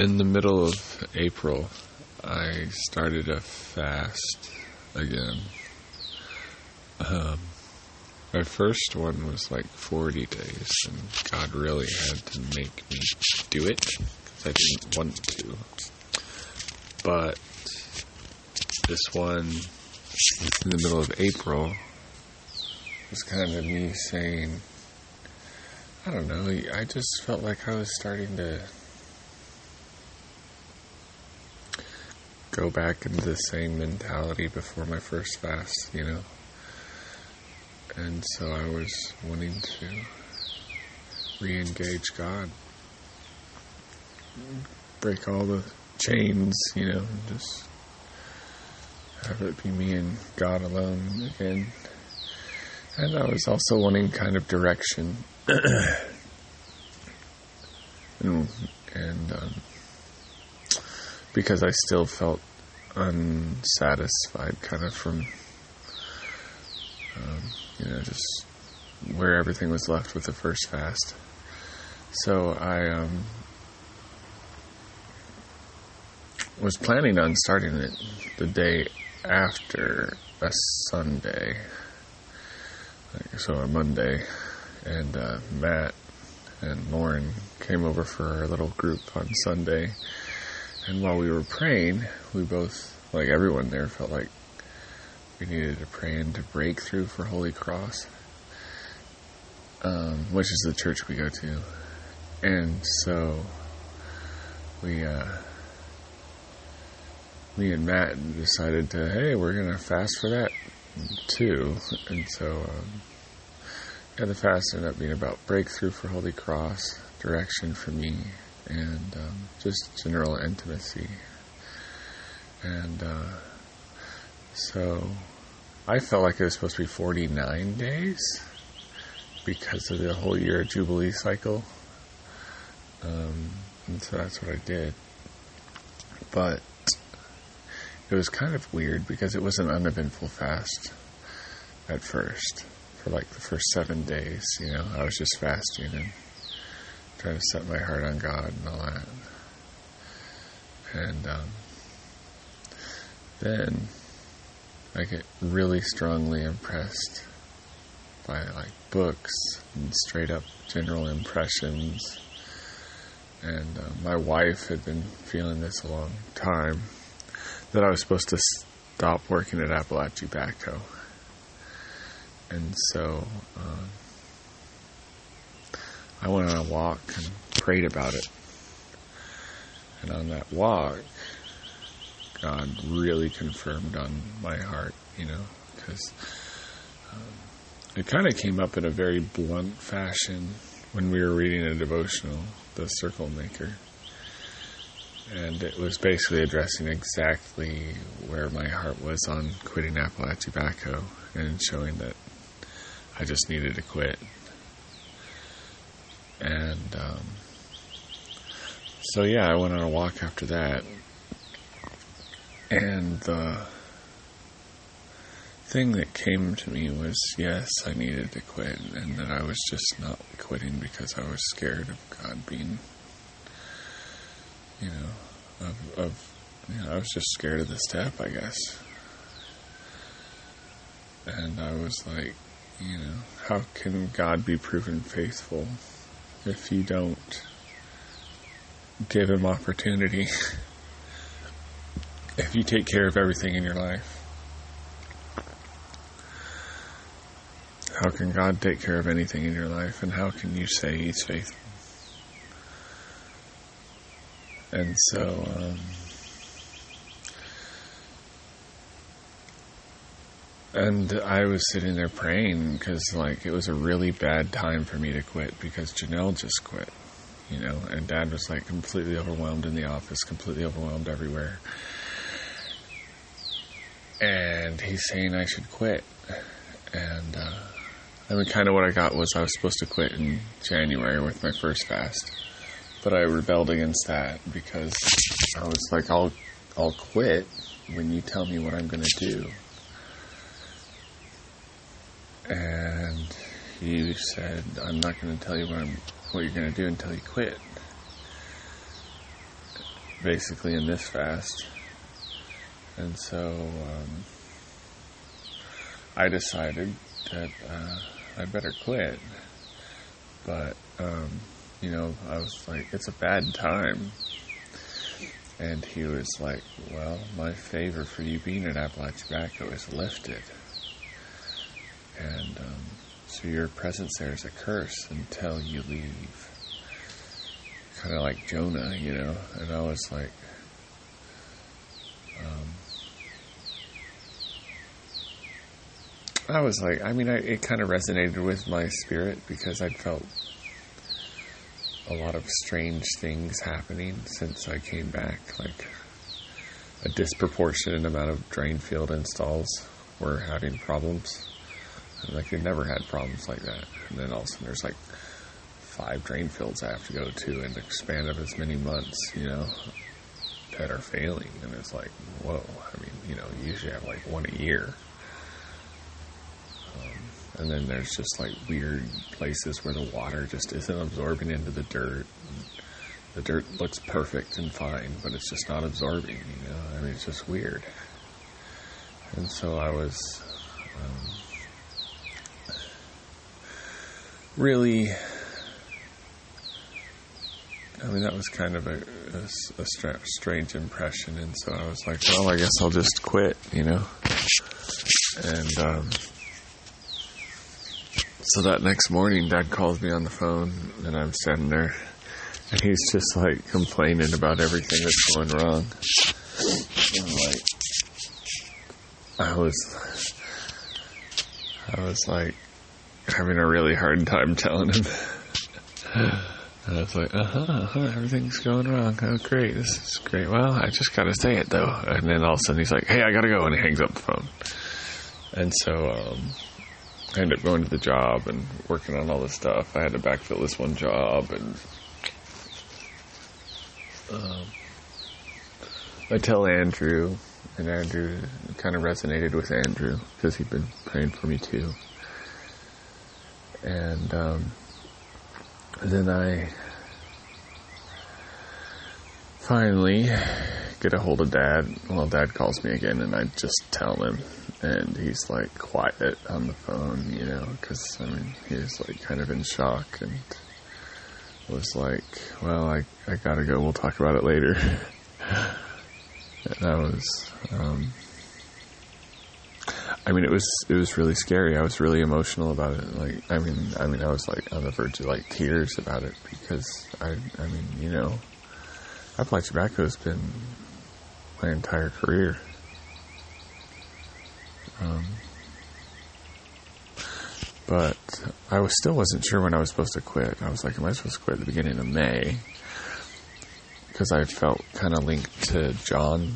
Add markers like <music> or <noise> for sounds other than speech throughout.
in the middle of April, I started a fast again. Um, my first one was like 40 days, and God really had to make me do it because I didn't want to. But this one in the middle of April was kind of me saying, I don't know, I just felt like I was starting to go back into the same mentality before my first fast, you know. And so I was wanting to re engage God, break all the chains, you know, just have it be me and God alone again. And I was also wanting kind of direction. and, <clears throat> and um, because I still felt unsatisfied, kind of from, um, you know, just where everything was left with the first fast. So I um, was planning on starting it the day after a Sunday, so a Monday, and uh, Matt and Lauren came over for a little group on Sunday and while we were praying, we both, like everyone there, felt like we needed to pray into breakthrough for Holy Cross, um, which is the church we go to. And so we, uh, me and Matt decided to, hey, we're going to fast for that too. And so, um, yeah, the fast ended up being about breakthrough for Holy Cross, direction for me, and um, just general intimacy. And uh, so I felt like it was supposed to be 49 days because of the whole year Jubilee cycle. Um, and so that's what I did. But it was kind of weird because it was an uneventful fast at first. For like the first seven days, you know, I was just fasting and trying to set my heart on God and all that. And um, then I get really strongly impressed by like books and straight up general impressions. And uh, my wife had been feeling this a long time that I was supposed to stop working at Appalachian Backhoe. And so um, I went on a walk and prayed about it. And on that walk, God really confirmed on my heart, you know, because um, it kind of came up in a very blunt fashion when we were reading a devotional, The Circle Maker. And it was basically addressing exactly where my heart was on quitting Appalachian Backhoe and showing that I just needed to quit and um, so, yeah, I went on a walk after that. And the thing that came to me was yes, I needed to quit, and that I was just not quitting because I was scared of God being, you know, of, of you know, I was just scared of the step, I guess. And I was like, you know, how can God be proven faithful if you don't give him opportunity, <laughs> if you take care of everything in your life. How can God take care of anything in your life, and how can you say He's faithful? And so, um, And I was sitting there praying because, like, it was a really bad time for me to quit because Janelle just quit, you know, and Dad was like completely overwhelmed in the office, completely overwhelmed everywhere. And he's saying I should quit. And, uh, I mean, kind of what I got was I was supposed to quit in January with my first fast, but I rebelled against that because I was like, I'll, I'll quit when you tell me what I'm going to do and he said, "I'm not going to tell you what what you're going to do until you quit." basically in this fast. And so um, I decided that uh, I better quit. But, um, you know, I was like, it's a bad time. And he was like, well, my favor for you being at Appalachian Backhoe is lifted. And um, so your presence there is a curse until you leave. Kind of like Jonah, you know? And I was like, um, I was like, I mean, I, it kind of resonated with my spirit because I felt a lot of strange things happening since I came back. Like a disproportionate amount of drain field installs were having problems. Like they've never had problems like that. And then all of a sudden there's like five drain fields I have to go to and expand of as many months, you know, that are failing. And it's like, whoa. I mean, you know, you usually have like one a year. Um, and then there's just like weird places where the water just isn't absorbing into the dirt. The dirt looks perfect and fine, but it's just not absorbing, you know? I mean, it's just weird. And so I was um, really. I mean, that was kind of a, a, a stra- strange impression, and so I was like, well, I guess I'll just quit, you know? And, um, so that next morning, Dad calls me on the phone, and I'm standing there, and he's just like complaining about everything that's going wrong. And like, I was, I was like having a really hard time telling him. And I was like, uh huh, uh-huh, everything's going wrong. Oh, great, this is great. Well, I just gotta say it though. And then all of a sudden he's like, hey, I gotta go, and he hangs up the phone. And so, um, I ended up going to the job and working on all this stuff. I had to backfill this one job, and um, I tell Andrew, and Andrew kind of resonated with Andrew because he'd been praying for me too. And um, then I finally get a hold of Dad. Well, Dad calls me again, and I just tell him and he's like quiet on the phone, you know, because I mean he was like kind of in shock and was like, "Well, I I gotta go. We'll talk about it later." <laughs> and I was, um, I mean, it was it was really scary. I was really emotional about it. Like, I mean, I mean, I was like on the verge of like tears about it because I, I mean, you know, Appalachian Backhoe has been my entire career um, but I was still wasn't sure when I was supposed to quit. I was like, am I supposed to quit at the beginning of May? Because I felt kind of linked to John,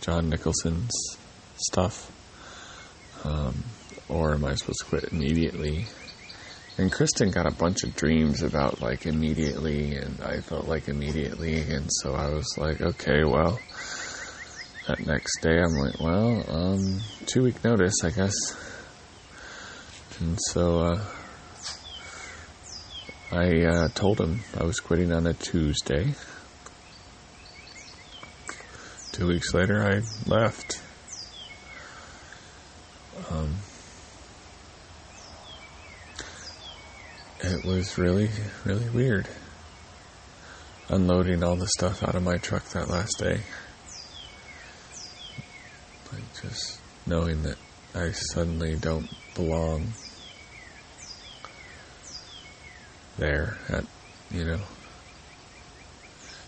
John Nicholson's stuff. Um, or am I supposed to quit immediately? And Kristen got a bunch of dreams about like immediately, and I felt like immediately, and so I was like, okay, well, that next day, I'm like, well, um, two week notice, I guess. And so uh, I uh, told him I was quitting on a Tuesday. Two weeks later, I left. Um, it was really, really weird unloading all the stuff out of my truck that last day Like just knowing that I suddenly don't belong there at, you know,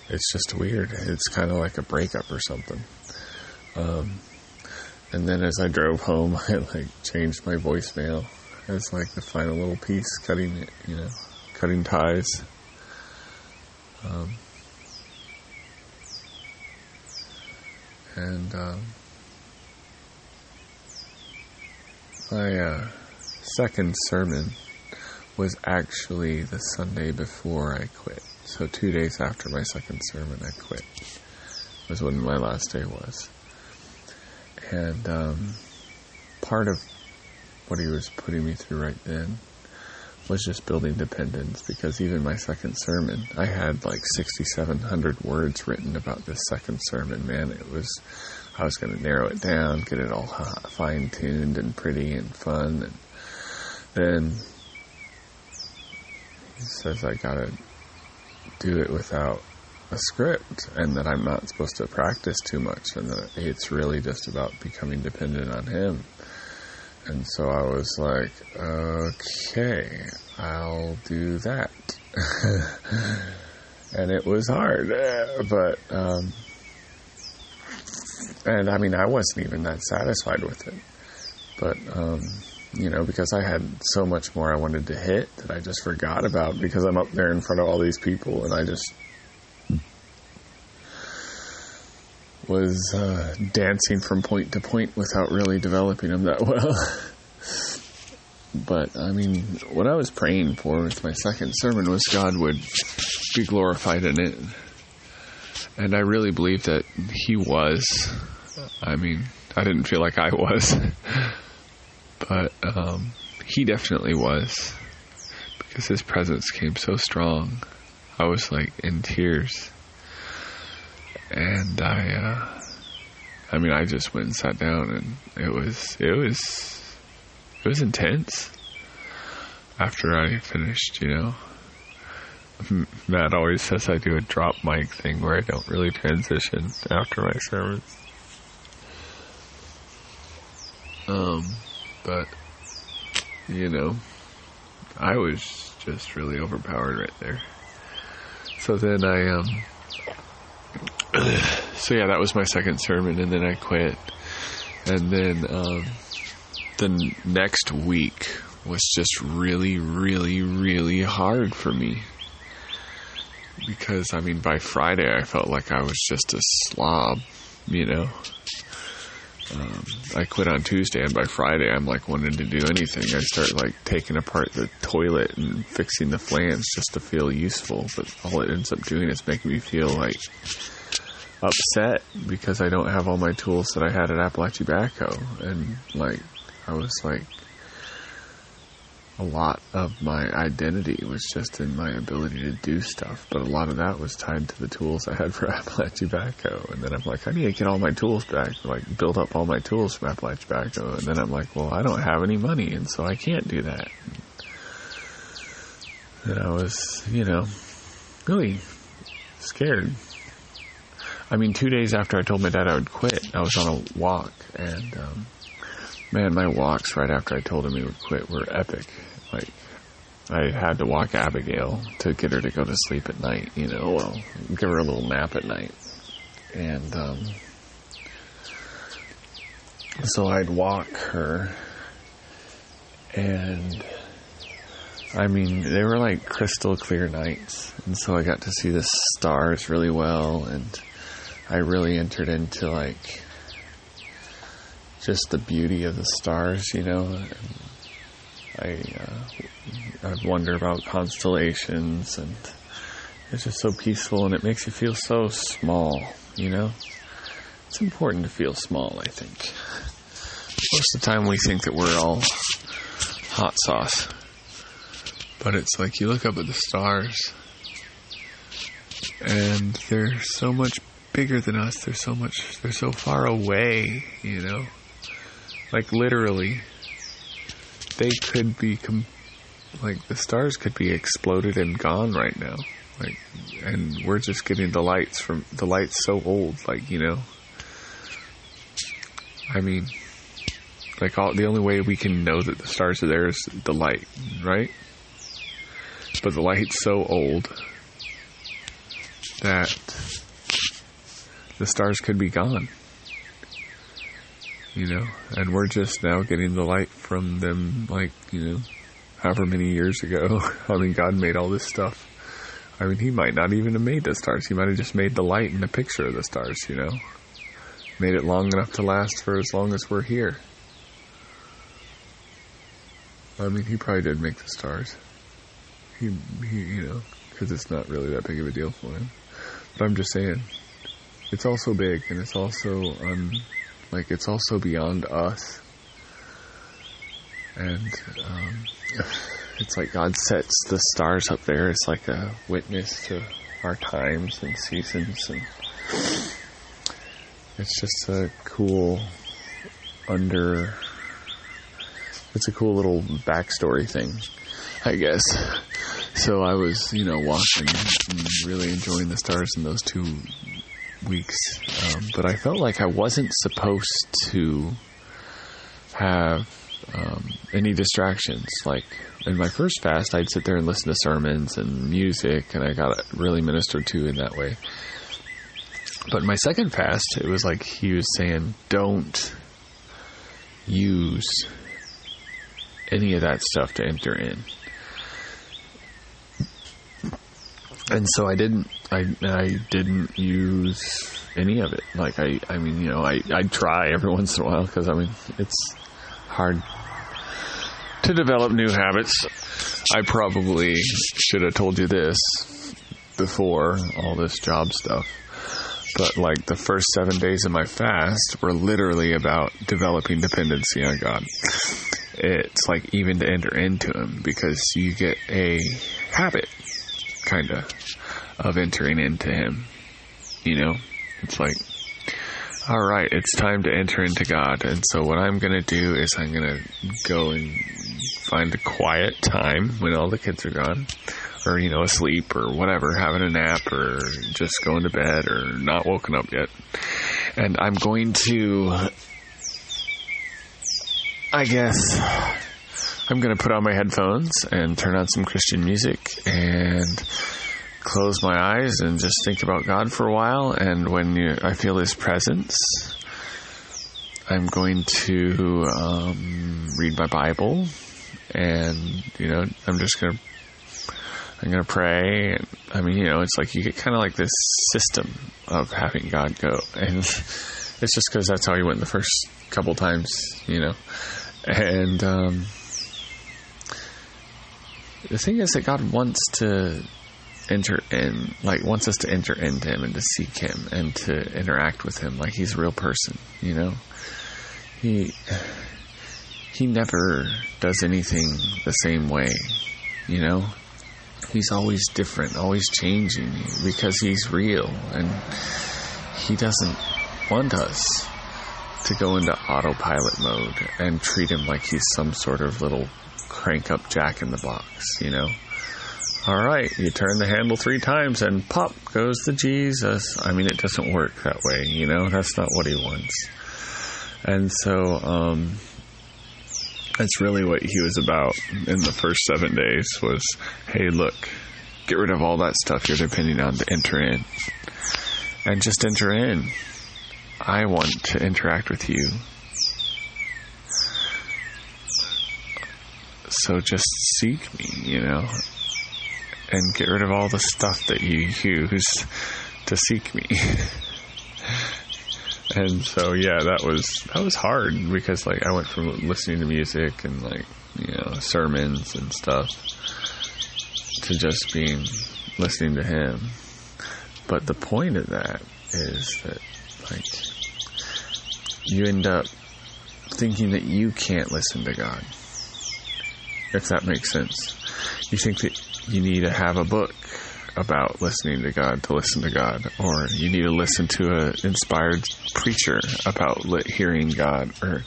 it's just weird. It's kind of like a breakup or something. Um, and then as I drove home, <laughs> I like changed my voicemail as like the final little piece, cutting it, you know, cutting ties. Um, and um, My uh, second sermon was actually the Sunday before I quit. So two days after my second sermon, I quit. Was when my last day was. And um, part of what he was putting me through right then was just building dependence because even my second sermon, I had like 6,700 words written about this second sermon. Man, it was, I was going to narrow it down, get it all fine tuned and pretty and fun. And then he says I got to do it without a script and that I'm not supposed to practice too much and that it's really just about becoming dependent on him. And so I was like, okay, I'll do that. <laughs> and it was hard, but, um, and I mean, I wasn't even that satisfied with it. But, um, you know, because I had so much more I wanted to hit that I just forgot about because I'm up there in front of all these people and I just was uh, dancing from point to point without really developing them that <laughs> well. but I mean, what I was praying for with my second sermon was God would be glorified in it, and I really believe that He was. I mean, I didn't feel like I was, <laughs> but um, He definitely was because His presence came so strong. I was like in tears and I, uh, I mean, I just went and sat down, and it was, it was, it was intense. After I finished, you know, Matt always says I do a drop mic thing where I don't really transition after my sermons. Um, but you know, I was just really overpowered right there. So then I um <sighs> so yeah, that was my second sermon, and then I quit. And then um, the next week was just really, really, really hard for me because I mean, by Friday I felt like I was just a slob, you know. Um, I quit on Tuesday, and by Friday I'm like wanting to do anything. I start like taking apart the toilet and fixing the flange just to feel useful, but all it ends up doing is making me feel like upset because I don't have all my tools that I had at Appalachian Backhoe. And like, I was like, a lot of my identity was just in my ability to do stuff, but a lot of that was tied to the tools I had for <laughs> Appalachian Backhoe. And then I'm like, I need to get all my tools back, like build up all my tools from Appalachian Backhoe. And then I'm like, well, I don't have any money, and so I can't do that. And I was, you know, really scared I mean, two days after I told my dad I would quit, I was on a walk, and um, man, my walks right after I told him he would quit were epic. Like, I had to walk Abigail to get her to go to sleep at night, you know, well, give her a little nap at night. And um, so I'd walk her, and I mean, they were like crystal clear nights, and so I got to see the stars really well, and I really entered into like just the beauty of the stars, you know. I uh, I wonder about constellations, and it's just so peaceful, and it makes you feel so small, you know. It's important to feel small, I think. Most of the time, we think that we're all hot sauce, but it's like you look up at the stars, and they're so much bigger than us. They're so much, they're so far away, you know? Like literally, they could be, com- like the stars could be exploded and gone right now. Like, and we're just getting the lights from, the light's so old, like, you know? I mean, like all, the only way we can know that the stars are there is the light, right? But the light's so old that the stars could be gone. You know, and we're just now getting the light from them, like, you know, however many years ago. <laughs> I mean, God made all this stuff. I mean, He might not even have made the stars. He might have just made the light and the picture of the stars, you know. Made it long enough to last for as long as we're here. I mean, He probably did make the stars. He, he you know, because it's not really that big of a deal for Him. But I'm just saying, it's also big and it's also um like it's also beyond us and um <sighs> it's like God sets the stars up there. It's like a witness to our times and seasons, and <sighs> it's just a cool under. It's a cool little backstory thing, I guess. <laughs> So I was, you know, watching and really enjoying the stars and those two weeks, um, but I felt like I wasn't supposed to have um, any distractions. Like in my first fast, I'd sit there and listen to sermons and music, and I got really ministered to in that way. But my second fast, it was like he was saying, don't use any of that stuff to enter in. And so I didn't, I, I didn't use any of it. Like I, I mean, you know, I, I try every <laughs> once in a while because I mean, it's hard to develop new habits. I probably should have told you this before all this job stuff. But like the first seven days of my fast were literally about developing dependency on God. It's like even to enter into Him because you get a habit, kind of, of entering into Him. You know? It's like, all right, it's time to enter into God. And so what I'm going to do is I'm going to go and find a quiet time when all the kids are gone or, you know, asleep or whatever, having a nap or just going to bed or not woken up yet. And I'm going to, I guess, I'm going to put on my headphones and turn on some Christian music and close my eyes and just think about God for a while. And when you, I feel His presence, I'm going to um, read my Bible, and you know, I'm just gonna I'm gonna pray. I mean, you know, it's like you get kind of like this system of having God go, and <laughs> it's just because that's how you went the first couple times, you know, and. Um, the thing is that God wants to enter in, like wants us to enter into him and to seek him and to interact with him like he's a real person, you know? He he never does anything the same way, you know? He's always different, always changing because he's real and he doesn't want us to go into autopilot mode and treat him like he's some sort of little crank up jack in the box, you know? all right, you turn the handle three times and pop goes the Jesus. I mean, it doesn't work that way, you know? That's not what he wants. And so, um, that's really what he was about in the first seven days was, hey, look, get rid of all that stuff you're depending on to enter in. And just enter in. I want to interact with you. So just seek me, you know? and get rid of all the stuff that you use to seek me. <laughs> and so yeah, that was that was hard because like I went from listening to music and like you know sermons and stuff to just being listening to him. But the point of that is that like you end up thinking that you can't listen to God. If that makes sense. You think that you need to have a book about listening to God to listen to God, or you need to listen to an inspired preacher about hearing God, or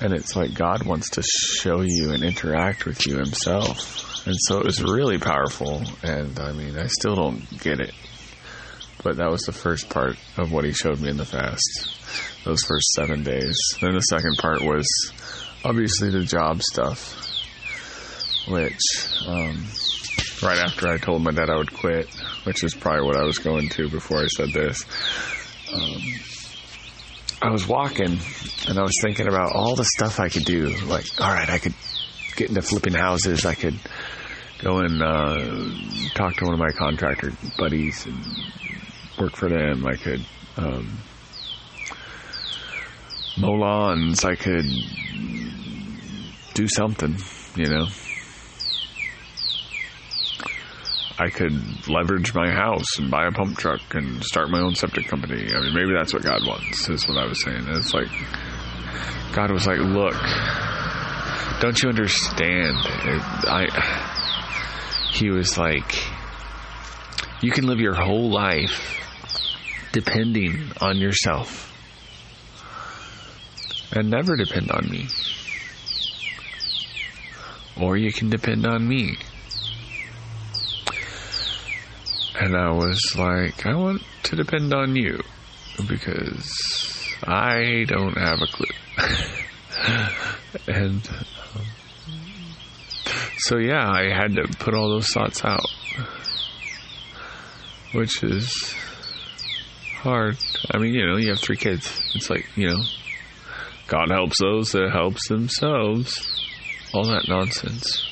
and it's like God wants to show you and interact with you Himself, and so it was really powerful. And I mean, I still don't get it, but that was the first part of what He showed me in the fast, those first seven days. Then the second part was obviously the job stuff, which. Um, right after I told my dad I would quit, which is probably what I was going to before I said this. Um, I was walking and I was thinking about all the stuff I could do. Like, all right, I could get into flipping houses. I could go and uh, talk to one of my contractor buddies and work for them. I could um, mow lawns. I could do something, you know. I could leverage my house and buy a pump truck and start my own septic company. I mean, maybe that's what God wants, is what I was saying. And it's like, God was like, look, don't you understand? I, he was like, you can live your whole life depending on yourself and never depend on me. Or you can depend on me. And I was like, I want to depend on you because I don't have a clue. <laughs> and um, so, yeah, I had to put all those thoughts out, which is hard. I mean, you know, you have three kids. It's like, you know, God helps those that helps themselves. All that nonsense.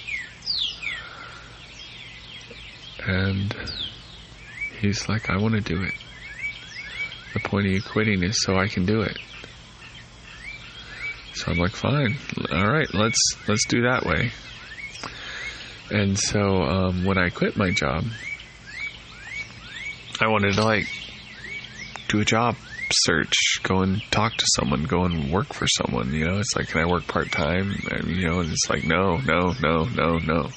And he's like, I want to do it. The point of you quitting is so I can do it. So I'm like, fine, all right, let's let's do that way. And so um, when I quit my job, I wanted to like do a job search, go and talk to someone, go and work for someone. You know, it's like, can I work part time? You know, and it's like, no, no, no, no, no.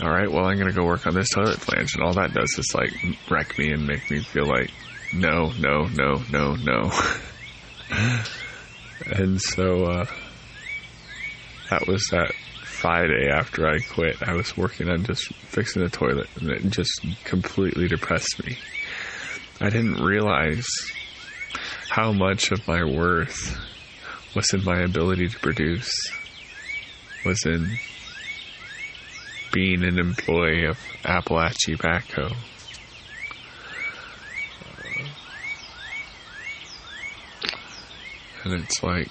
All right, well, I'm going to go work on this toilet flange. And all that does is like wreck me and make me feel like, no, no, no, no, no. <laughs> and so, uh, that was that Friday after I quit. I was working on just fixing the toilet and it just completely depressed me. I didn't realize how much of my worth was in my ability to produce, was in being an employee of Appalachia Backhoe. and it's like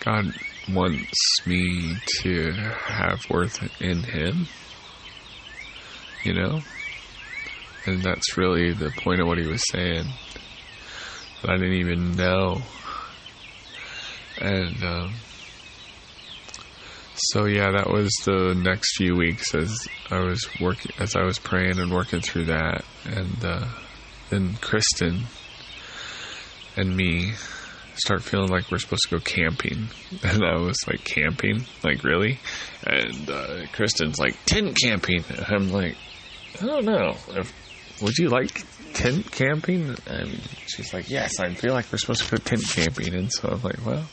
God wants me to have worth in Him, you know? And that's really the point of what he was saying. I didn't even know. And um, so yeah, that was the next few weeks as I was working, as I was praying and working through that, and uh, then Kristen and me start feeling like we're supposed to go camping, <laughs> and I was like, camping, like really? And uh, Kristen's like, tent camping. And I'm like, I don't know if would you like tent camping? And she's like, yes, I feel like we're supposed to go tent camping. And so I'm like, well,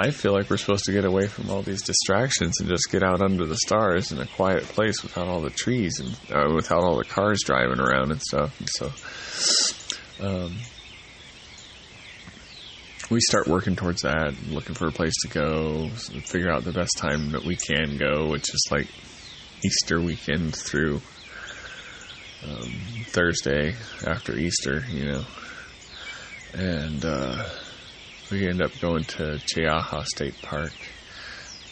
I feel like we're supposed to get away from all these distractions and just get out under the stars in a quiet place without all the trees and uh, without all the cars driving around and stuff. And so, um, we start working towards that, looking for a place to go, figure out the best time that we can go, which is like Easter weekend through um, Thursday after Easter, you know. And uh, we end up going to Cheaha State Park.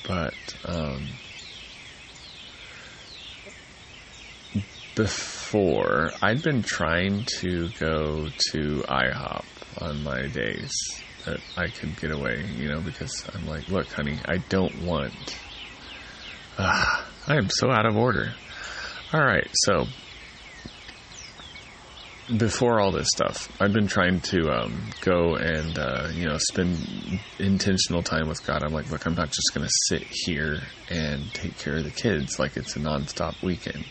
But um, before, I'd been trying to go to IHOP on my days that I could get away, you know, because I'm like, look, honey, I don't want. Uh, <sighs> I am so out of order. All right, so before all this stuff, I've been trying to um, go and uh, you know spend intentional time with God. I'm like, look, I'm not just going to sit here and take care of the kids like it's a nonstop weekend.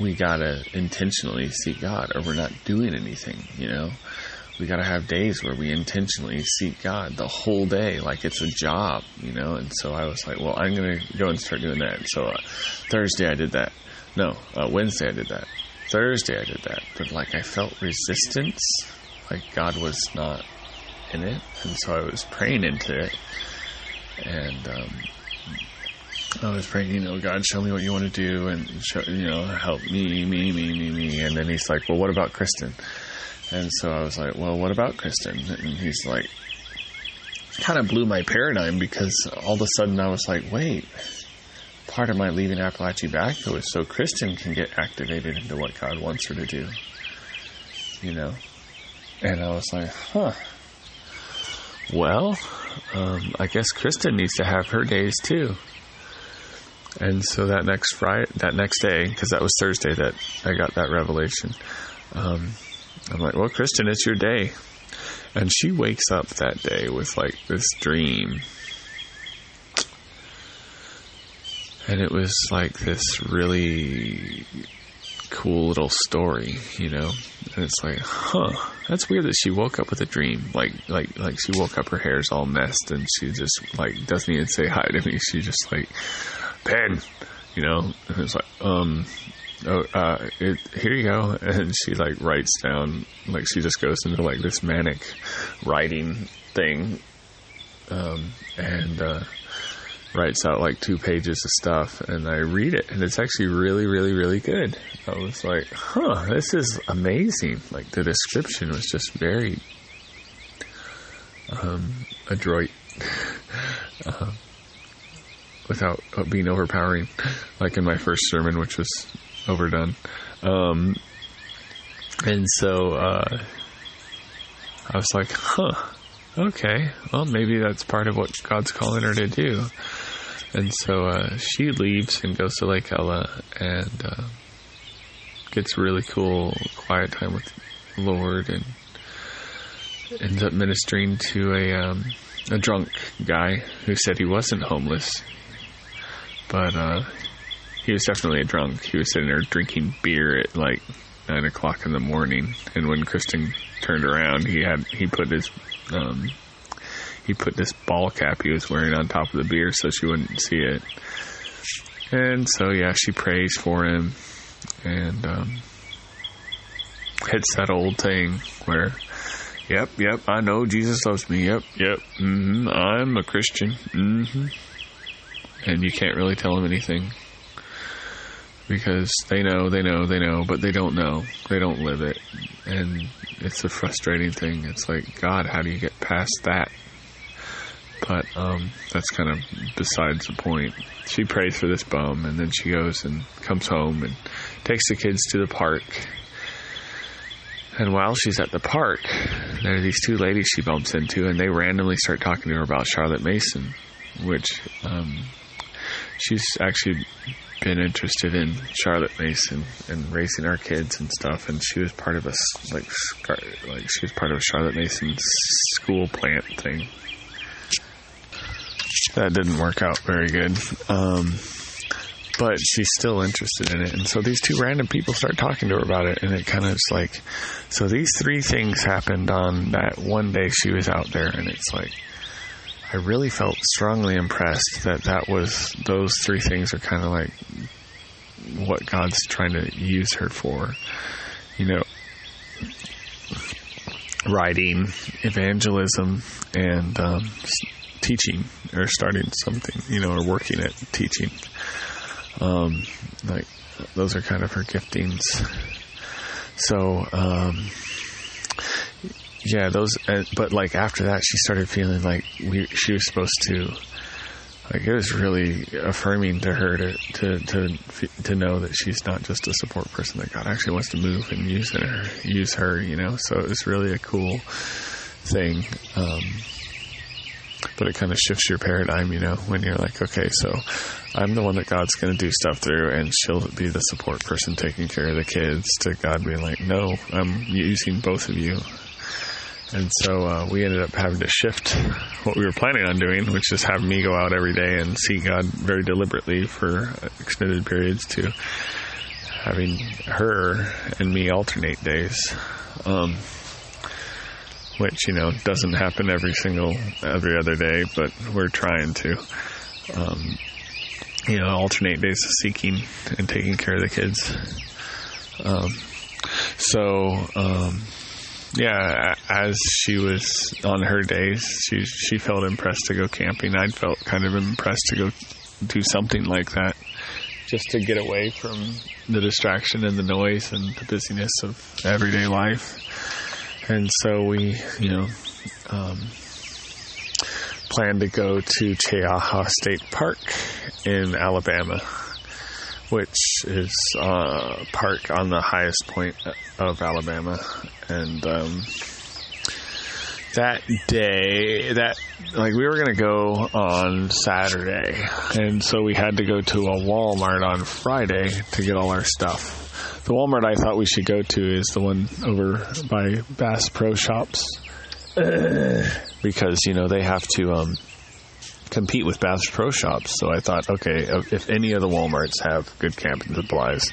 We gotta intentionally seek God, or we're not doing anything. You know, we gotta have days where we intentionally seek God the whole day, like it's a job. You know, and so I was like, well, I'm gonna go and start doing that. So uh, Thursday I did that. No, uh, Wednesday I did that. Thursday I did that, but like I felt resistance, like God was not in it, and so I was praying into it, and um, I was praying, you know, God, show me what you want to do, and show, you know, help me, me, me, me, me, and then He's like, well, what about Kristen? And so I was like, well, what about Kristen? And He's like, kind of blew my paradigm because all of a sudden I was like, wait part of my leaving Appalachia Backhoe is so Kristen can get activated into what God wants her to do. You know? And I was like, huh. Well, um, I guess Kristen needs to have her days too. And so that next Friday, that next day, because that was Thursday that I got that revelation, um, I'm like, well, Kristen, it's your day. And she wakes up that day with like this dream. And it was like this really cool little story, you know? And it's like, huh, that's weird that she woke up with a dream. Like, like, like she woke up, her hair's all messed, and she just like doesn't even say hi to me. <laughs> She just like, pen, you know? And it's like, um, oh, uh, it, here you go. And she like writes down, like she just goes into like this manic writing thing. Um, and, uh, writes out like two pages of stuff and I read it and it's actually really, really, really good. I was like, huh, this is amazing. Like the description was just very, um, adroit, <laughs> uh, without being overpowering, like in my first sermon, which was overdone. Um, and so, uh, I was like, huh, okay, well, maybe that's part of what God's calling her to do. And so uh, she leaves and goes to Lake Ella and uh, gets really cool quiet time with the Lord and ends up ministering to a um, a drunk guy who said he wasn't homeless, but uh, he was definitely a drunk. He was sitting there drinking beer at like nine o'clock in the morning, and when Kristen turned around, he had he put his um, he put this ball cap he was wearing on top of the beer so she wouldn't see it. And so, yeah, she prays for him. And um, it's that old thing where, yep, yep, I know Jesus loves me. Yep, yep, mm-hmm, I'm a Christian. Mm-hmm. And you can't really tell them anything because they know, they know, they know, but they don't know. They don't live it. And it's a frustrating thing. It's like, God, how do you get past that? But um, that's kind of besides the point. She prays for this bum, and then she goes and comes home and takes the kids to the park. And while she's at the park, there are these two ladies she bumps into, and they randomly start talking to her about Charlotte Mason, which um, she's actually been interested in Charlotte Mason and raising our kids and stuff. And she was part of a like like she was part of a Charlotte Mason school plant thing that didn't work out very good. Um, but she's still interested in it. And so these two random people start talking to her about it, and it kind of is like, so these three things happened on that one day she was out there, and it's like, I really felt strongly impressed that that was, those three things are kind of like what God's trying to use her for. You know, writing, evangelism, and um, teaching or starting something, you know, or working at teaching. Um, like those are kind of her giftings. So, um, yeah, those. Uh, but like after that, she started feeling like we she was supposed to. Like it was really affirming to her to to to to know that she's not just a support person. That God actually wants to move and use her, use her. You know, so it was really a cool thing. Um, but it kind of shifts your paradigm, you know, when you're like, okay, so I'm the one that God's going to do stuff through, and she'll be the support person taking care of the kids, to God being like, no, I'm using both of you. And so uh, we ended up having to shift what we were planning on doing, which is have me go out every day and see God very deliberately for extended periods, to having her and me alternate days. Um, which you know doesn't happen every single every other day, but we're trying to, um, you know, alternate days of seeking and taking care of the kids. Um, so, um, yeah, as she was on her days, she she felt impressed to go camping. I felt kind of impressed to go do something like that, just to get away from the distraction and the noise and the busyness of everyday life and so we, you know, um, plan to go to Cheaha State Park in Alabama, which is a park on the highest point of Alabama, and um, that day, that like we were gonna go on Saturday, and so we had to go to a Walmart on Friday to get all our stuff the Walmart I thought we should go to is the one over by Bass Pro Shops <sighs> because you know they have to um, compete with Bass Pro Shops. So I thought, okay, if any of the WalMarts have good camping supplies,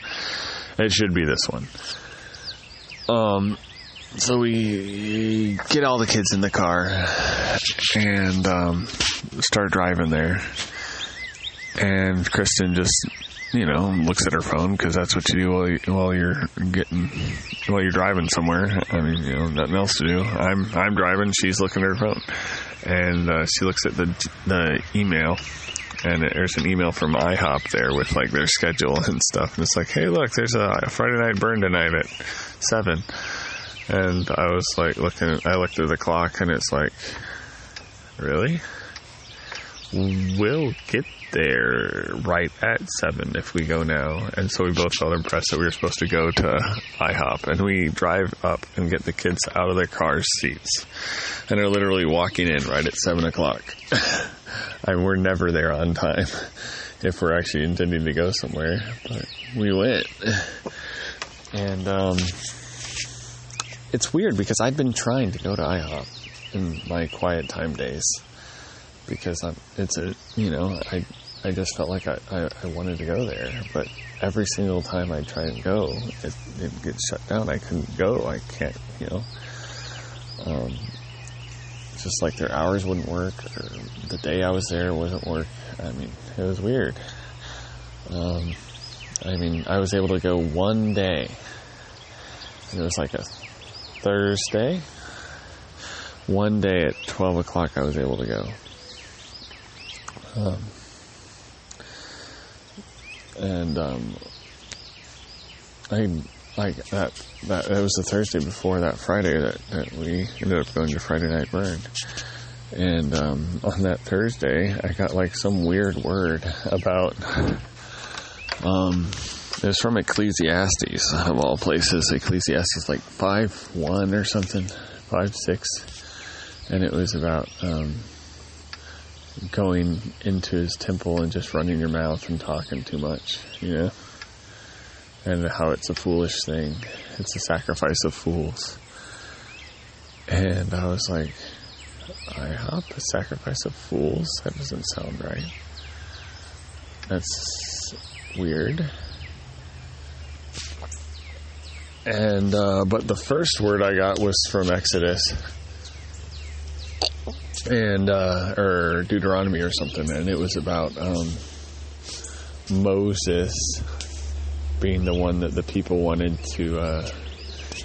it should be this one. Um, so we get all the kids in the car and um, start driving there. And Kristen just, you know, looks at her phone because that's what you do while, you, while you're getting while you're driving somewhere. I mean, you know, nothing else to do. I'm I'm driving. She's looking at her phone, and uh, she looks at the the email. And there's an email from IHOP there with like their schedule and stuff, and it's like, hey, look, there's a Friday night burn tonight at seven and I was like looking, I looked at the clock and it's like, really? We'll get there right at seven if we go now. And so we both felt impressed that we were supposed to go to IHOP and we drive up and get the kids out of their car seats and are literally walking in right at seven o'clock. <laughs> and we're never there on time <laughs> if we're actually intending to go somewhere, but we went. And, um, it's weird because I've been trying to go to IHOP in my quiet time days because I'm, it's a, you know, I, I just felt like I, I, I wanted to go there, but every single time I try and go, it, it gets shut down. I couldn't go. I can't, you know, um, just like their hours wouldn't work or the day I was there wasn't work. I mean, it was weird. Um, I mean, I was able to go one day it was like a Thursday. One day at 12 o'clock, I was able to go. Um, and um, I like that. That it was the Thursday before that Friday that, that we ended up going to Friday Night Burn. And um, on that Thursday, I got like some weird word about um, it was from Ecclesiastes, of all places. Ecclesiastes like 5 1 or something, 5 6. And it was about um, going into his temple and just running your mouth and talking too much, you know? And how it's a foolish thing. It's a sacrifice of fools. And I was like, "I IHOP, a sacrifice of fools? That doesn't sound right. That's weird. And uh, but the first word I got was from Exodus and uh, or Deuteronomy or something, and it was about um, Moses being the one that the people wanted to uh,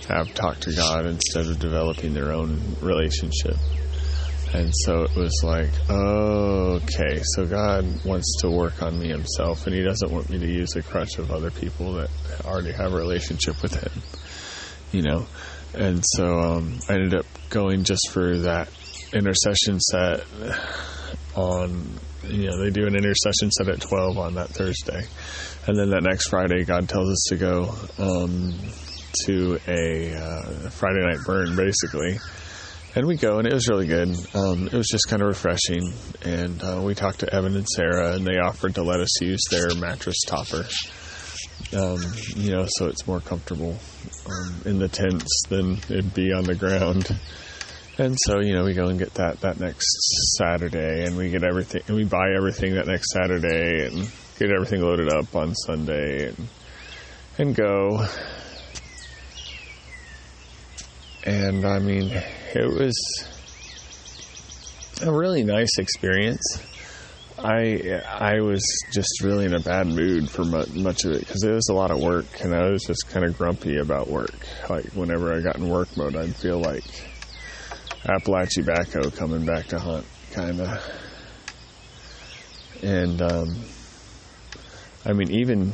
have talk to God instead of developing their own relationship. And so it was like, okay, so God wants to work on me himself, and he doesn't want me to use the crutch of other people that already have a relationship with him, you know? And so um, I ended up going just for that intercession set on, you know, they do an intercession set at 12 on that Thursday. And then that next Friday, God tells us to go um, to a uh, Friday night burn, basically and we go, and it was really good. Um, it was just kind of refreshing, and uh, we talked to Evan and Sarah, and they offered to let us use their mattress topper. Um, you know, so it's more comfortable um, in the tents than it'd be on the ground. And so, you know, we go and get that that next Saturday, and we get everything, and we buy everything that next Saturday, and get everything loaded up on Sunday, and and go. And I mean, it was a really nice experience. I I was just really in a bad mood for much, much of it because it was a lot of work, and I was just kind of grumpy about work. Like whenever I got in work mode, I'd feel like Appalachian Backhoe coming back to hunt, kind of. And um, I mean, even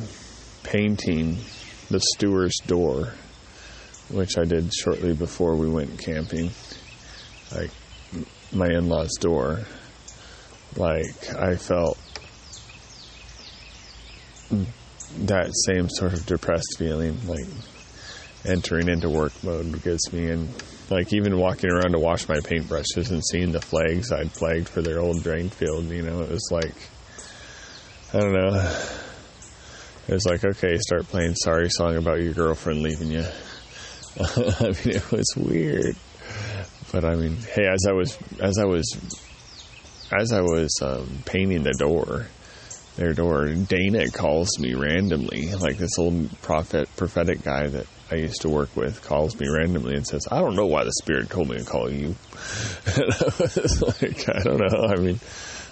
painting the stewar's door which I did shortly before we went camping, like my in law's door, like I felt that same sort of depressed feeling, like entering into work mode gives me, and like even walking around to wash my paintbrushes and seeing the flags I'd flagged for their old drain field, you know, it was like, I don't know. It was like, okay, start playing sorry song about your girlfriend leaving you. <laughs> I mean, it was weird. but I mean, hey, as I was as I was as I was um, painting the door, their door, Dana calls me randomly, like this old prophet prophetic guy that I used to work with calls me randomly and says, "I don't know why the spirit told me to call you." <laughs> And I was like, I don't know. I mean,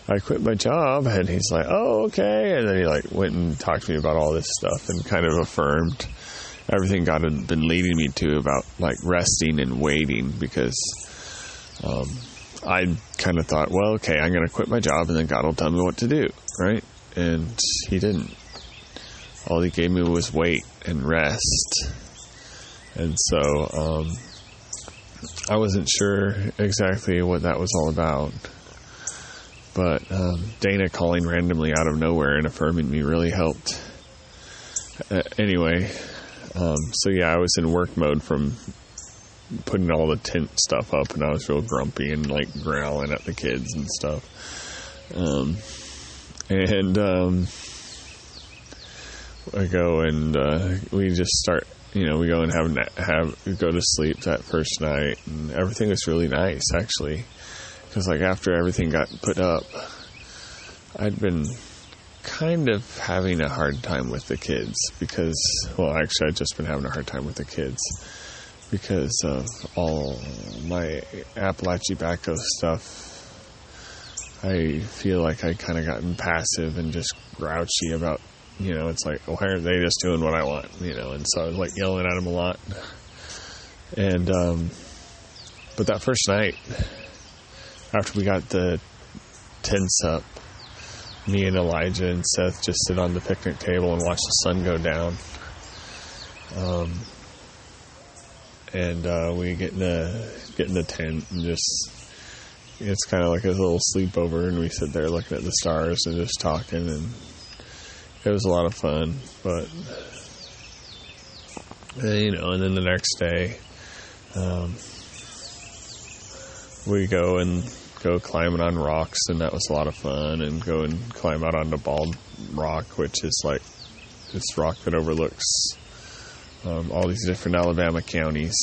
I quit my job, and he's like, "Oh, okay," and then he like went and talked to me about all this stuff and kind of affirmed everything God had been leading me to about like resting and waiting because um, I kind of thought, well, okay, I'm going to quit my job and then God will tell me what to do, right? And He didn't. All He gave me was wait and rest. And so um, I wasn't sure exactly what that was all about. But um, Dana calling randomly out of nowhere and affirming me really helped. Uh, anyway, um, so yeah, I was in work mode from putting all the tent stuff up, and I was real grumpy and like growling at the kids and stuff. Um, and um, I go and uh, we just start. You know, we go and have have go to sleep that first night, and everything was really nice actually, because like after everything got put up, I'd been kind of having a hard time with the kids because, well, actually, I've just been having a hard time with the kids because of all my Appalachian stuff. I feel like I kind of gotten passive and just grouchy about, you know, it's like, why aren't they just doing what I want, you know? And so I was like yelling at them a lot. And, um, but that first night, after we got the tents up, me and Elijah and Seth just sit on the picnic table and watch the sun go down. Um, and uh, we get in the get in the tent and just it's kind of like a little sleepover, and we sit there looking at the stars and just talking, and it was a lot of fun. But uh, you know, and then the next day, um, we go and go climbing on rocks, and that was a lot of fun. And go and climb out onto Bald Rock, which is like this rock that overlooks um, all these different Alabama counties.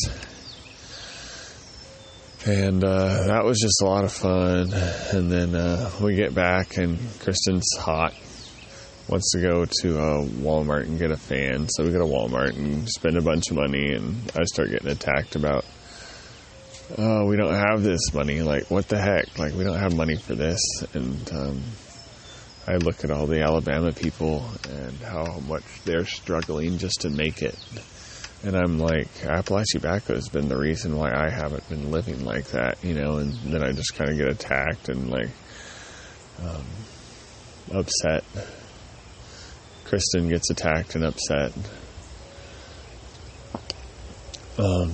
And uh, that was just a lot of fun. And then uh, we get back, and Kristen's hot, wants to go to uh, Walmart and get a fan. So we go to Walmart and spend a bunch of money, and I start getting attacked about oh, we don't have this money. Like, what the heck? Like, we don't have money for this. And um, I look at all the Alabama people and how much they're struggling just to make it. And I'm like, Appalachian Backhoe has been the reason why I haven't been living like that, you know. And then I just kind of get attacked and like um, upset. Kristen gets attacked and upset. Um,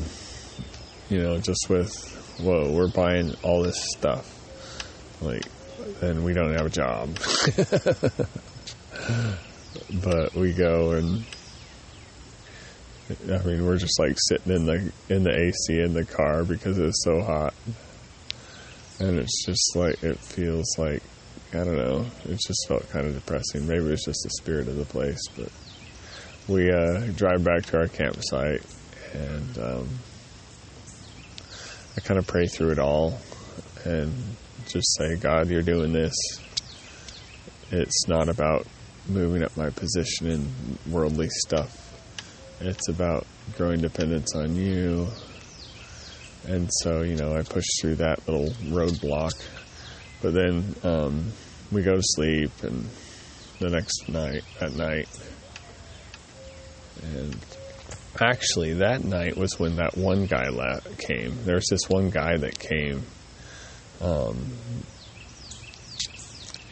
you know, just with, whoa, we're buying all this stuff. Like, and we don't have a job. <laughs> but we go and, I mean, we're just like sitting in the in the AC in the car because it's so hot, and it's just like it feels like I don't know. It just felt kind of depressing. Maybe it's just the spirit of the place, but we uh, drive back to our campsite and. Um, I kind of pray through it all and just say, God, you're doing this. It's not about moving up my position in worldly stuff. It's about growing dependence on you. And so, you know, I push through that little roadblock. But then um, we go to sleep, and the next night, at night, and actually that night was when that one guy left, came. There's this one guy that came, um,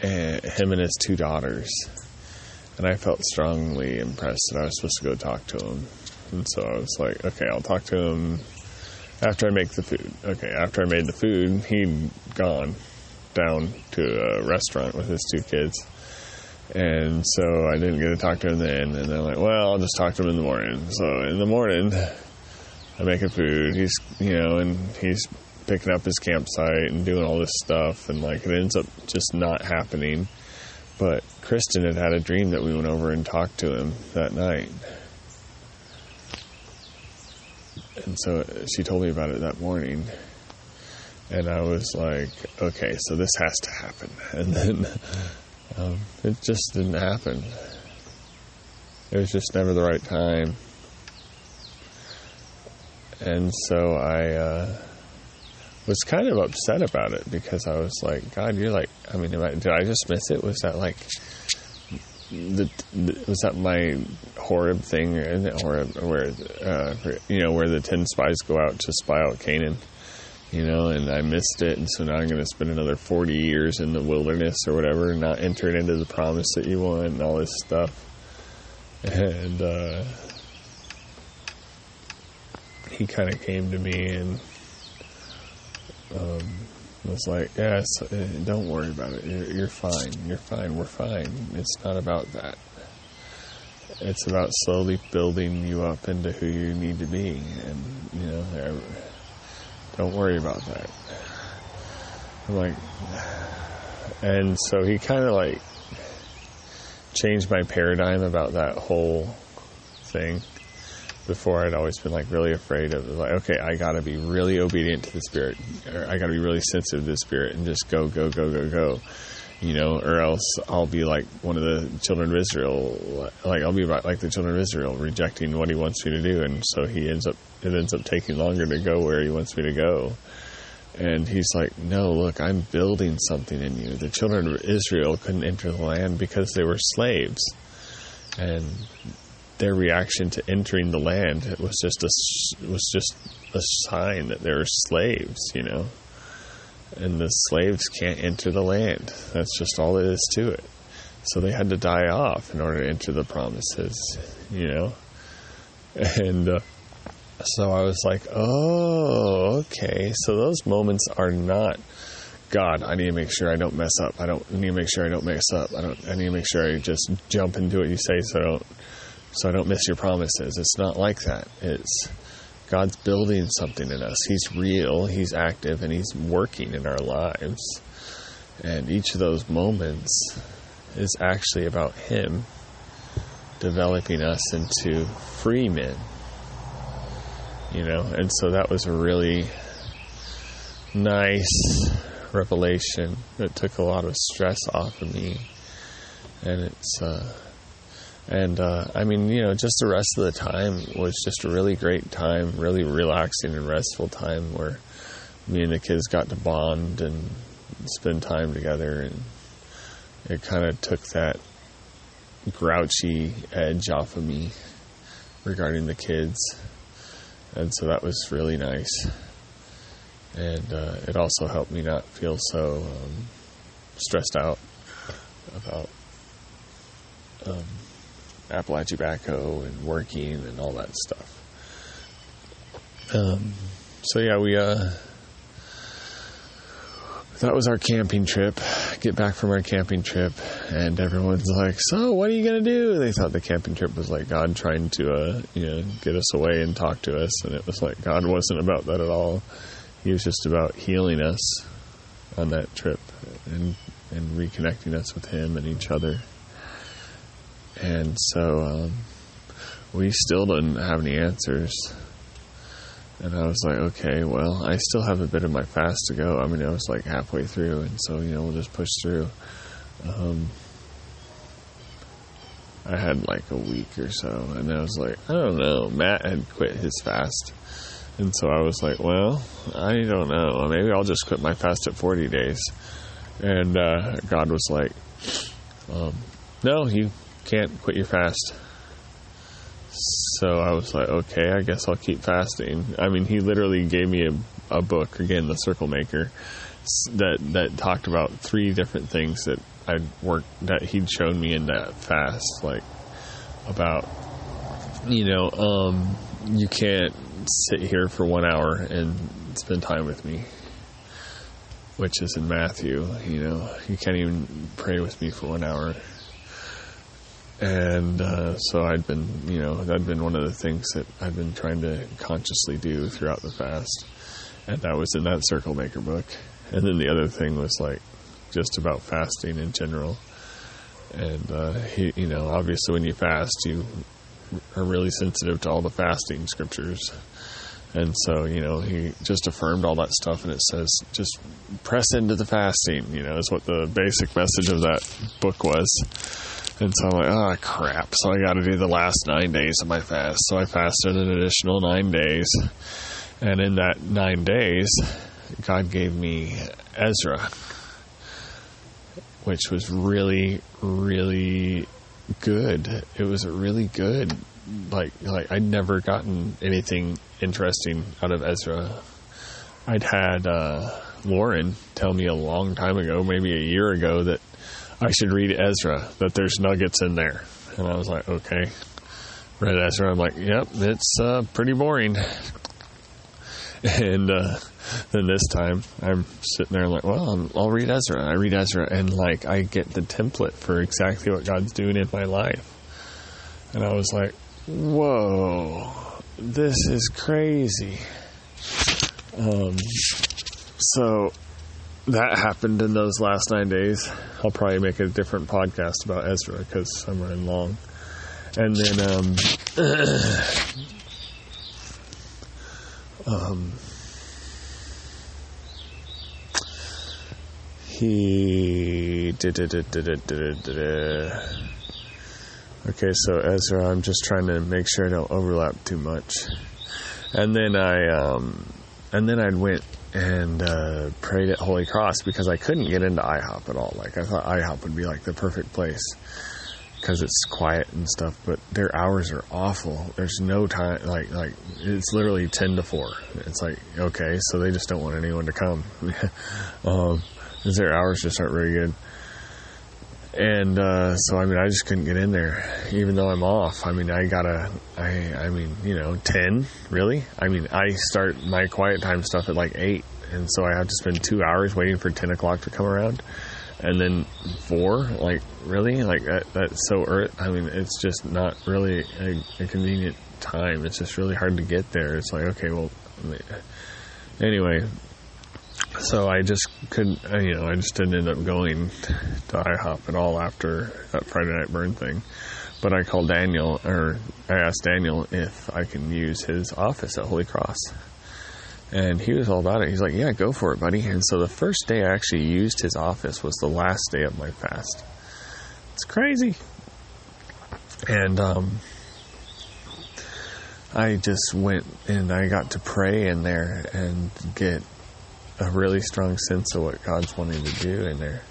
and him and his two daughters, and I felt strongly impressed that I was supposed to go talk to him. And so I was like, okay, I'll talk to him after I make the food. Okay, after I made the food, he'd gone down to a restaurant with his two kids and so I didn't get to talk to him then. And I'm like, well, I'll just talk to him in the morning. So in the morning, I make making food. He's, you know, and he's picking up his campsite and doing all this stuff. And like, it ends up just not happening. But Kristen had had a dream that we went over and talked to him that night. and so she told me about it that morning, and I was like, okay, so this has to happen, and then um, it just didn't happen. It was just never the right time, and so I uh, was kind of upset about it because I was like, God, you're like, I mean, I, did I just miss it? Was that like the, the, was that my Horeb thing in Horeb where uh, you know where the ten spies go out to spy out Canaan, you know, and I missed it, and so now I'm going to spend another forty years in the wilderness or whatever, not entering into the promise that you want and all this stuff, and uh, he kind of came to me and. Um, was like, yes, uh, don't worry about it. You're, you're fine. You're fine. We're fine. It's not about that. It's about slowly building you up into who you need to be. And, you know, don't worry about that. I'm like, and so he kind of like changed my paradigm about that whole thing before I'd always been like really afraid of like okay I got to be really obedient to the spirit or I got to be really sensitive to the spirit and just go go go go go you know or else I'll be like one of the children of Israel like I'll be like the children of Israel rejecting what he wants me to do and so he ends up it ends up taking longer to go where he wants me to go and he's like no look I'm building something in you the children of Israel couldn't enter the land because they were slaves and their reaction to entering the land was just a was just a sign that they were slaves, you know. And the slaves can't enter the land. That's just all it is to it. So they had to die off in order to enter the promises, you know. <laughs> And uh, so I was like, "Oh, okay. So those moments are not God, I need to make sure I don't mess up. I don't I need to make sure I don't mess up. I don't I need to make sure I just jump into what you say so I don't so I don't miss your promises. It's not like that. It's God's building something in us. He's real, He's active, and He's working in our lives. And each of those moments is actually about Him developing us into free men. You know, and so that was a really nice revelation that took a lot of stress off of me. And it's, uh, and uh, I mean, you know, just the rest of the time was just a really great time, really relaxing and restful time where me and the kids got to bond and spend time together. And it kind of took that grouchy edge off of me regarding the kids. And so that was really nice. And uh, it also helped me not feel so um, stressed out about. Um, Backhoe and working and all that stuff. Um, so yeah, we uh, that was our camping trip. Get back from our camping trip, and everyone's like, "So, what are you gonna do?" They thought the camping trip was like God trying to, uh, you know, get us away and talk to us, and it was like God wasn't about that at all. He was just about healing us on that trip and and reconnecting us with Him and each other. And so um, we still didn't have any answers. And I was like, okay, well, I still have a bit of my fast to go. I mean, I was like halfway through, and so, you know, we'll just push through. Um, I had like a week or so, and I was like, I don't know. Matt had quit his fast. And so I was like, well, I don't know. Maybe I'll just quit my fast at 40 days. And uh, God was like, um, no, you can't quit your fast. So I was like, okay, I guess I'll keep fasting. I mean, he literally gave me a, a book, again, The Circle Maker, that, that talked about three different things that I'd worked, that he'd shown me in that fast, like about, you know, um, you can't sit here for one hour and spend time with me, which is in Matthew, you know, you can't even pray with me for one hour and uh, so I'd been, you know, that'd been one of the things that I'd been trying to consciously do throughout the fast, and that was in that Circle Maker book. And then the other thing was like just about fasting in general. And uh, he, you know, obviously when you fast, you are really sensitive to all the fasting scriptures. And so, you know, he just affirmed all that stuff, and it says just press into the fasting, you know, is what the basic message of that book was. And so I'm like, oh, crap. So I got to do the last nine days of my fast. So I fasted an additional nine days. And in that nine days, God gave me Ezra, which was really, really good. It was really good. Like, like I'd never gotten anything interesting out of Ezra. I'd had uh, Lauren tell me a long time ago, maybe a year ago, that I should read Ezra, that there's nuggets in there. And I was like, okay. Read Ezra. I'm like, yep, it's uh, pretty boring. <laughs> And uh, then this time, I'm sitting there like, well, I'll read Ezra. I read Ezra, and like, I get the template for exactly what God's doing in my life. And I was like, whoa, this is crazy. Um, so that happened in those last nine days. I'll probably make a different podcast about Ezra because I'm running long. And then, um, <clears throat> um, he. Okay, so Ezra, I'm just trying to make sure I don't overlap too much. And then I, um, and then I went and uh, prayed at Holy Cross because I couldn't get into IHOP at all. Like I thought IHOP would be like the perfect place because it's quiet and stuff, but their hours are awful. There's no time. Like like it's literally ten to four. It's like okay, so they just don't want anyone to come. <laughs> um, their hours just aren't very good. And uh, so, I mean, I just couldn't get in there, even though I'm off. I mean, I gotta, I, I mean, you know, ten, really? I mean, I start my quiet time stuff at like eight, and so I have to spend two hours waiting for ten o'clock to come around, and then four, like, really, like that, that's so. early. I mean, it's just not really a, a convenient time. It's just really hard to get there. It's like, okay, well, anyway, so I just couldn't, you know, I just didn't end up going to IHOP at all after that Friday night burn thing. But I called Daniel, or I asked Daniel if I can use his office at Holy Cross. And he was all about it. He's like, yeah, go for it, buddy. And so the first day I actually used his office was the last day of my fast. It's crazy. And, um, I just went and I got to pray in there and get a really strong sense of what God's wanting to do in there.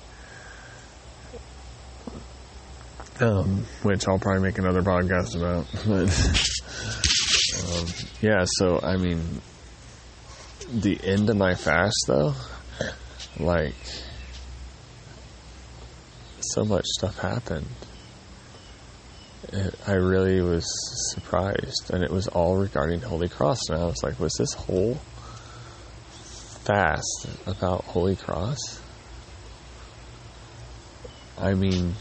Um, which I'll probably make another podcast about. <laughs> But um, yeah, so I mean, the end of my fast though, like, so much stuff happened. It, I really was surprised, and it was all regarding Holy Cross. And I was like, was this whole fast about Holy Cross? I mean,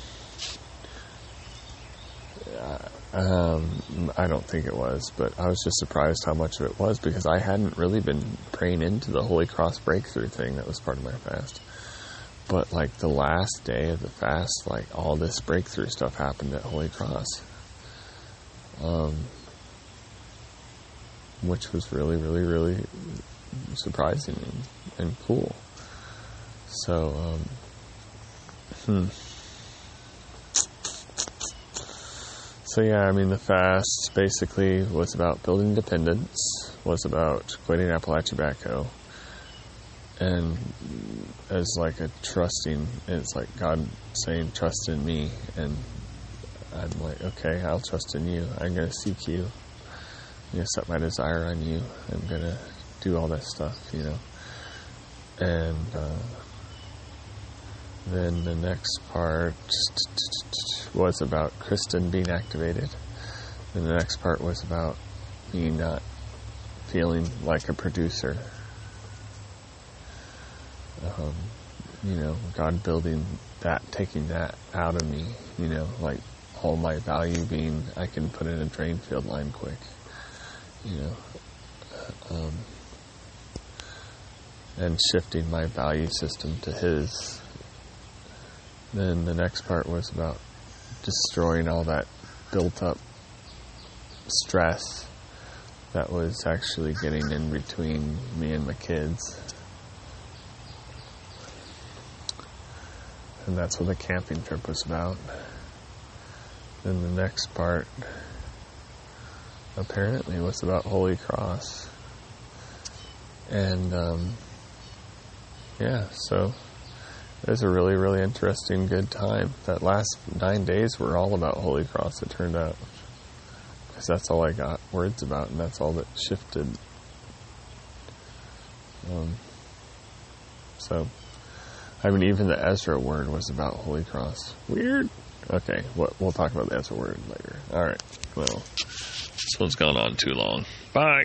um, I don't think it was, but I was just surprised how much of it was because I hadn't really been praying into the Holy Cross breakthrough thing that was part of my fast. But like the last day of the fast, like all this breakthrough stuff happened at Holy Cross. Um, which was really, really, really surprising and, and cool. So, um, hmm. So yeah, I mean the fast basically was about building dependence, was about quitting Appalachia and as like a trusting, it's like God saying, "Trust in me," and I'm like, "Okay, I'll trust in you. I'm gonna seek you. I'm gonna set my desire on you. I'm gonna do all that stuff, you know. And uh, then the next part was about Kristen being activated. And the next part was about me not feeling like a producer. Um, you know, God building that, taking that out of me, you know, like all my value being I can put in a drain field line quick, you know. Um, and shifting my value system to his. Then the next part was about destroying all that built up stress that was actually getting in between me and my kids. And that's what the camping trip was about. Then the next part apparently was about Holy Cross. And um, yeah, so it was a really, really interesting, good time. That last nine days were all about Holy Cross, it turned out. Because that's all I got words about, and that's all that shifted. Um, so, I mean, even the Ezra word was about Holy Cross. Weird. Okay, we'll talk about the Ezra word later. All right. Well, this one's gone on too long. Bye.